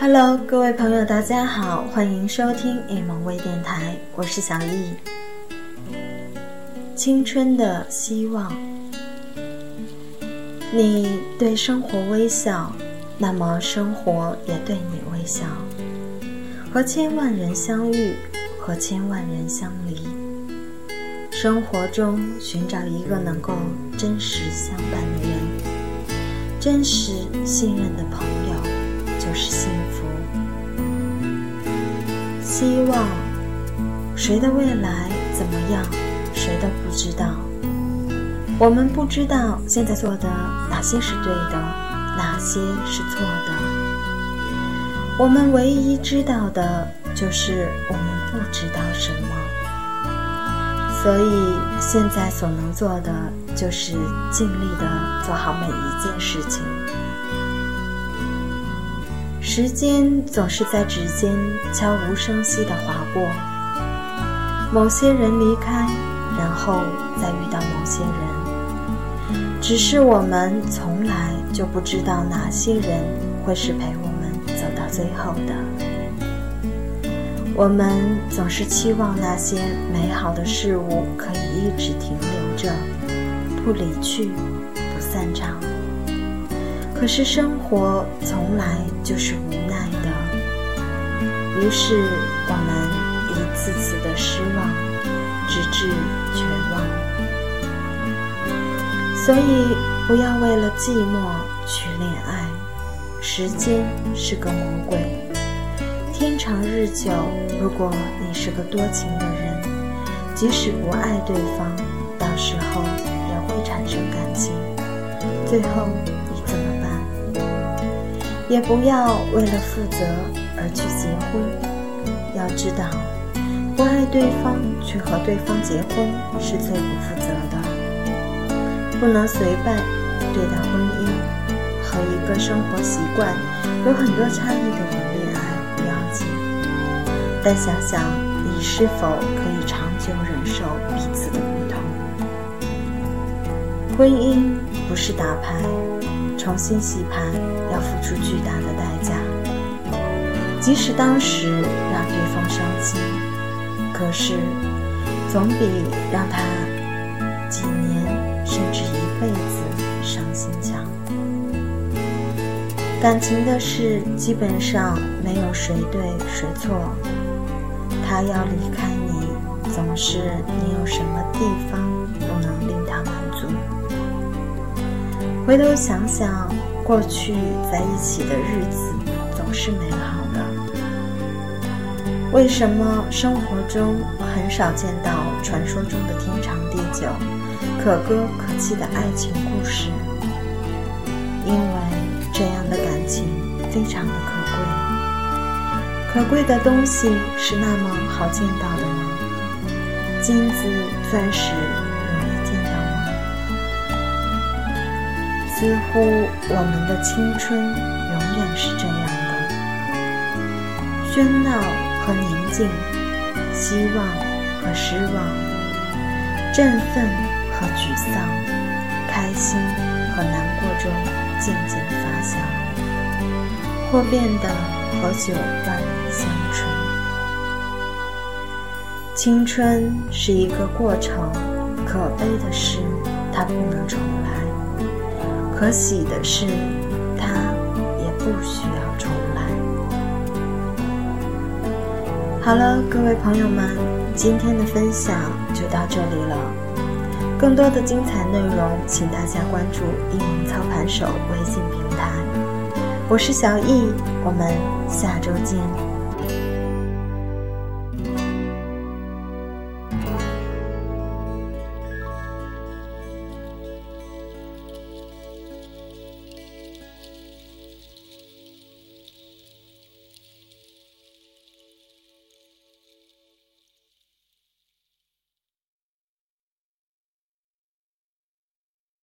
Hello，各位朋友，大家好，欢迎收听易萌微电台，我是小易。青春的希望，你对生活微笑，那么生活也对你微笑。和千万人相遇，和千万人相离。生活中寻找一个能够真实相伴的人，真实信任的朋友，就是幸福。希望，谁的未来怎么样，谁都不知道。我们不知道现在做的哪些是对的，哪些是错的。我们唯一知道的就是我们不知道什么。所以现在所能做的，就是尽力的做好每一件事情。时间总是在指尖悄无声息地划过，某些人离开，然后再遇到某些人。只是我们从来就不知道哪些人会是陪我们走到最后的。我们总是期望那些美好的事物可以一直停留着，不离去，不散场。可是生活从来就是无奈的，于是我们一次次的失望，直至绝望。所以不要为了寂寞去恋爱，时间是个魔鬼，天长日久。如果你是个多情的人，即使不爱对方，到时候也会产生感情，最后。也不要为了负责而去结婚。要知道，不爱对方却和对方结婚是最不负责的。不能随便对待婚姻，和一个生活习惯有很多差异的人恋爱不要紧，但想想你是否可以长久忍受彼此的不同。婚姻不是打牌。重新洗牌要付出巨大的代价，即使当时让对方伤心，可是总比让他几年甚至一辈子伤心强。感情的事基本上没有谁对谁错，他要离开你，总是你有什么地方不能令他满足。回头想想，过去在一起的日子总是美好的。为什么生活中很少见到传说中的天长地久、可歌可泣的爱情故事？因为这样的感情非常的可贵。可贵的东西是那么好见到的吗？金子、钻石。似乎我们的青春永远是这样的：喧闹和宁静，希望和失望，振奋和沮丧，开心和难过中渐渐发香，或变得和酒般香醇。青春是一个过程，可悲的是它不能重来。可喜的是，它也不需要重来。好了，各位朋友们，今天的分享就到这里了。更多的精彩内容，请大家关注“一萌操盘手”微信平台。我是小易，我们下周见。